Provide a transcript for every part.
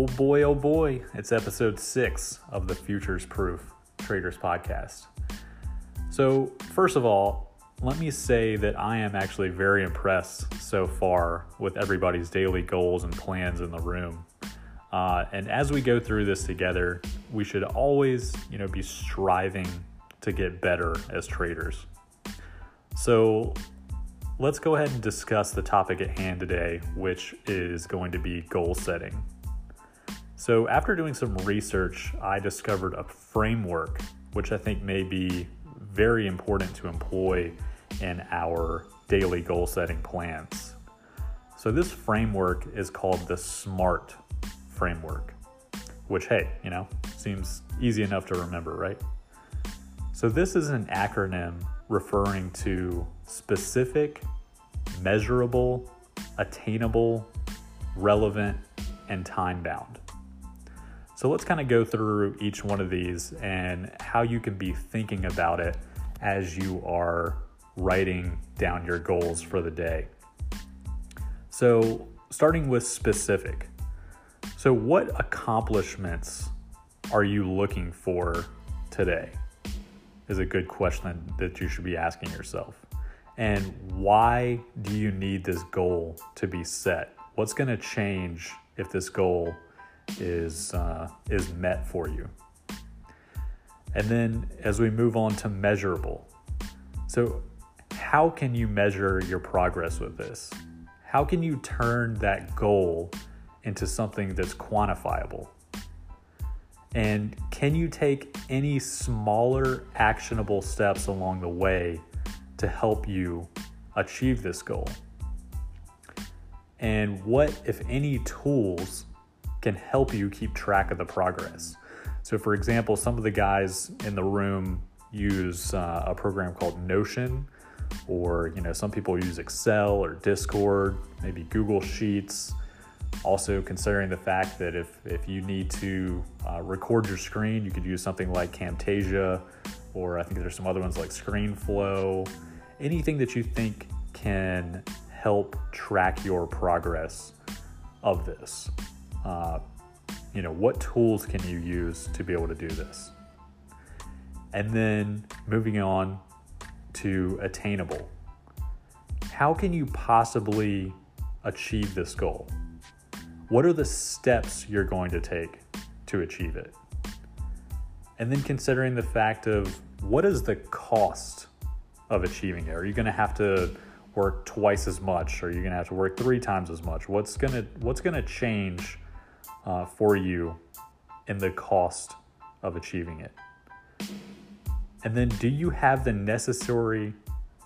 Oh boy, oh boy, it's episode six of the Futures Proof Traders Podcast. So, first of all, let me say that I am actually very impressed so far with everybody's daily goals and plans in the room. Uh, and as we go through this together, we should always, you know, be striving to get better as traders. So, let's go ahead and discuss the topic at hand today, which is going to be goal setting. So, after doing some research, I discovered a framework which I think may be very important to employ in our daily goal setting plans. So, this framework is called the SMART framework, which, hey, you know, seems easy enough to remember, right? So, this is an acronym referring to specific, measurable, attainable, relevant, and time bound. So let's kind of go through each one of these and how you can be thinking about it as you are writing down your goals for the day. So, starting with specific. So, what accomplishments are you looking for today? Is a good question that you should be asking yourself. And why do you need this goal to be set? What's going to change if this goal is uh, is met for you. And then as we move on to measurable. So how can you measure your progress with this? How can you turn that goal into something that's quantifiable? And can you take any smaller actionable steps along the way to help you achieve this goal? And what, if any, tools can help you keep track of the progress. So, for example, some of the guys in the room use uh, a program called Notion, or you know, some people use Excel or Discord, maybe Google Sheets. Also, considering the fact that if if you need to uh, record your screen, you could use something like Camtasia, or I think there's some other ones like ScreenFlow. Anything that you think can help track your progress of this uh, you know, what tools can you use to be able to do this? And then moving on to attainable. How can you possibly achieve this goal? What are the steps you're going to take to achieve it? And then considering the fact of what is the cost of achieving it? Are you going to have to work twice as much? Or are you going to have to work three times as much? What's going to what's going to change uh, for you and the cost of achieving it. And then do you have the necessary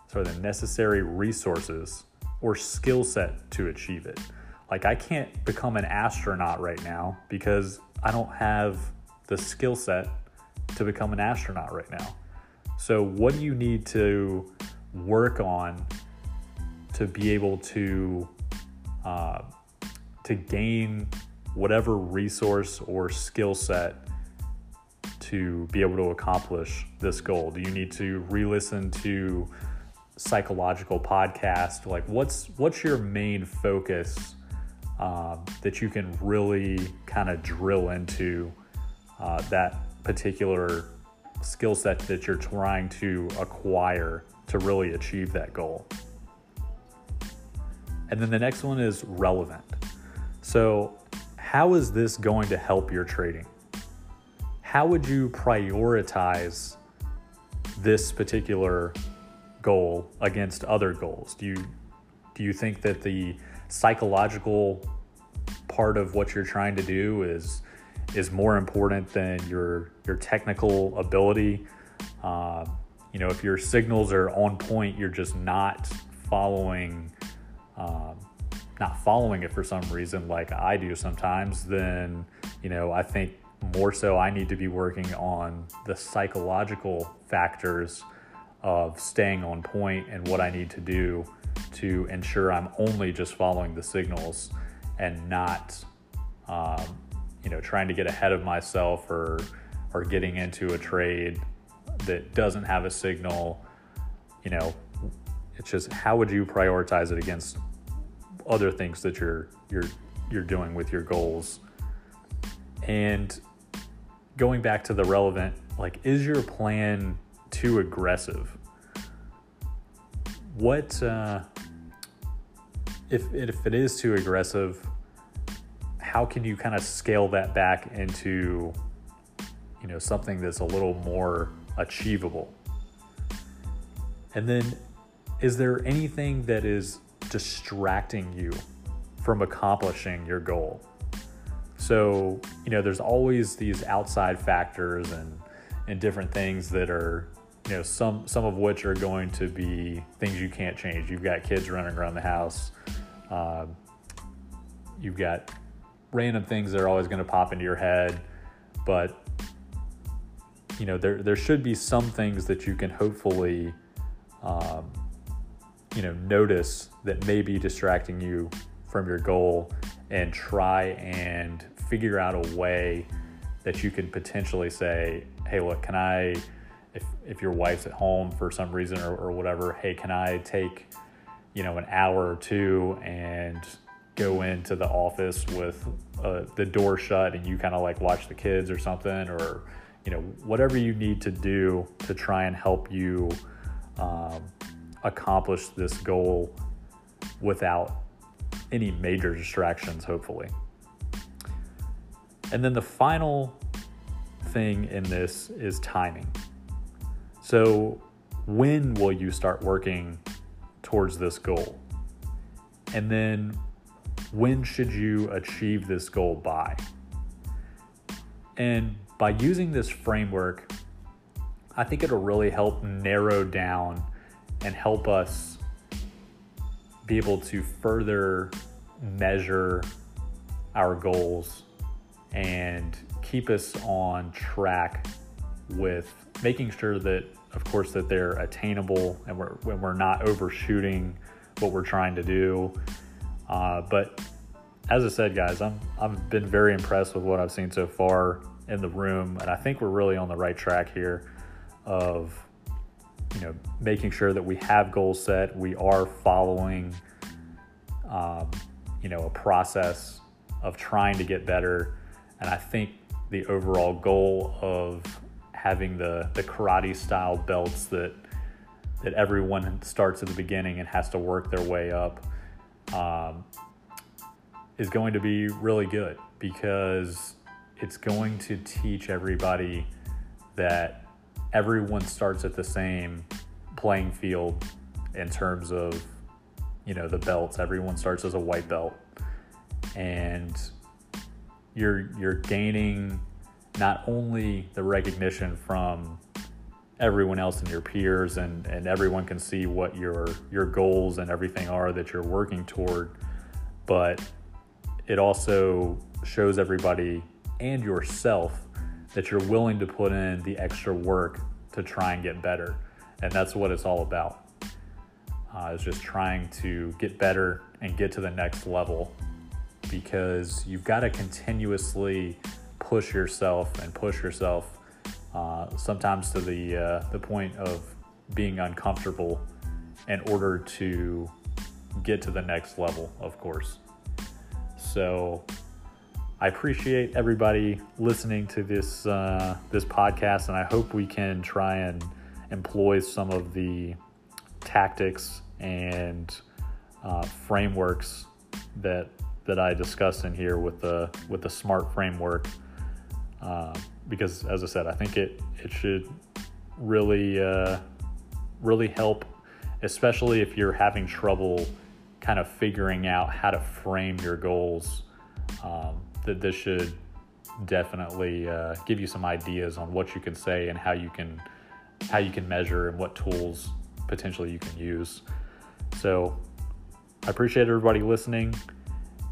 sorry, the necessary resources or skill set to achieve it? Like I can't become an astronaut right now because I don't have the skill set to become an astronaut right now. So what do you need to work on to be able to uh, to gain whatever resource or skill set to be able to accomplish this goal? Do you need to re-listen to psychological podcast? Like, what's what's your main focus um, that you can really kind of drill into uh, that particular skill set that you're trying to acquire to really achieve that goal? And then the next one is relevant. So how is this going to help your trading? How would you prioritize this particular goal against other goals? Do you do you think that the psychological part of what you're trying to do is is more important than your your technical ability? Uh, you know, if your signals are on point, you're just not following not following it for some reason, like I do sometimes, then, you know, I think more so I need to be working on the psychological factors of staying on point and what I need to do to ensure I'm only just following the signals and not, um, you know, trying to get ahead of myself or or getting into a trade that doesn't have a signal. You know, it's just how would you prioritize it against other things that you're you're you're doing with your goals. And going back to the relevant, like, is your plan too aggressive? What, uh, if, if it is too aggressive, how can you kind of scale that back into, you know, something that's a little more achievable? And then, is there anything that is distracting you from accomplishing your goal? So, you know, there's always these outside factors and and different things that are, you know, some some of which are going to be things you can't change. You've got kids running around the house. Uh, you've got random things that are always going to pop into your head, but you know, there there should be some things that you can hopefully, um, you know, notice that may be distracting you from your goal, and try and figure out a way that you can potentially say, hey, look, can I, if, if your wife's at home for some reason or, or whatever, hey, can I take, you know, an hour or two and go into the office with uh, the door shut and you kind of like watch the kids or something? Or, you know, whatever you need to do to try and help you um, accomplish this goal without any major distractions, hopefully. And then the final thing in this is timing. So, when will you start working towards this goal? And then, when should you achieve this goal by? And by using this framework, I think it'll really help narrow down and help us be able to further measure our goals and keep us on track with making sure that of course that they're attainable and we're when we're not overshooting what we're trying to do. Uh, but as i said guys i'm i've been very impressed with what i've seen so far in the room and i think we're really on the right track here of you know making sure that we have goals set we are following um, you know a process of trying to get better. And i think the overall goal of having the the karate style belts that that everyone starts at the beginning and has to work their way up um, is going to be really good because it's going to teach everybody that everyone starts at the same playing field in terms of you know the belts. Everyone starts as a white belt. And you're you're gaining not only the recognition from everyone else and your peers and and everyone can see what your your goals and everything are that you're working toward but it also shows everybody and yourself that you're willing to put in the extra work to try and get better. And that's what it's all about. Uh, is just trying to get better and get to the next level because you've got to continuously push yourself and push yourself uh, sometimes to the uh, the point of being uncomfortable in order to get to the next level of course. So I appreciate everybody listening to this uh, this podcast, and I hope we can try and employ some of the tactics and uh, frameworks that that I discuss in here with the with the smart framework. Uh, because as I said, I think it it should really uh, really help, especially if you're having trouble kind of figuring out how to frame your goals. Um, that this should definitely uh, give you some ideas on what you can say and how you can how you can measure and what tools potentially you can use. So I appreciate everybody listening,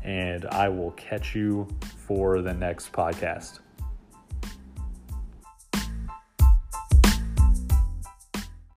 and I will catch you for the next podcast.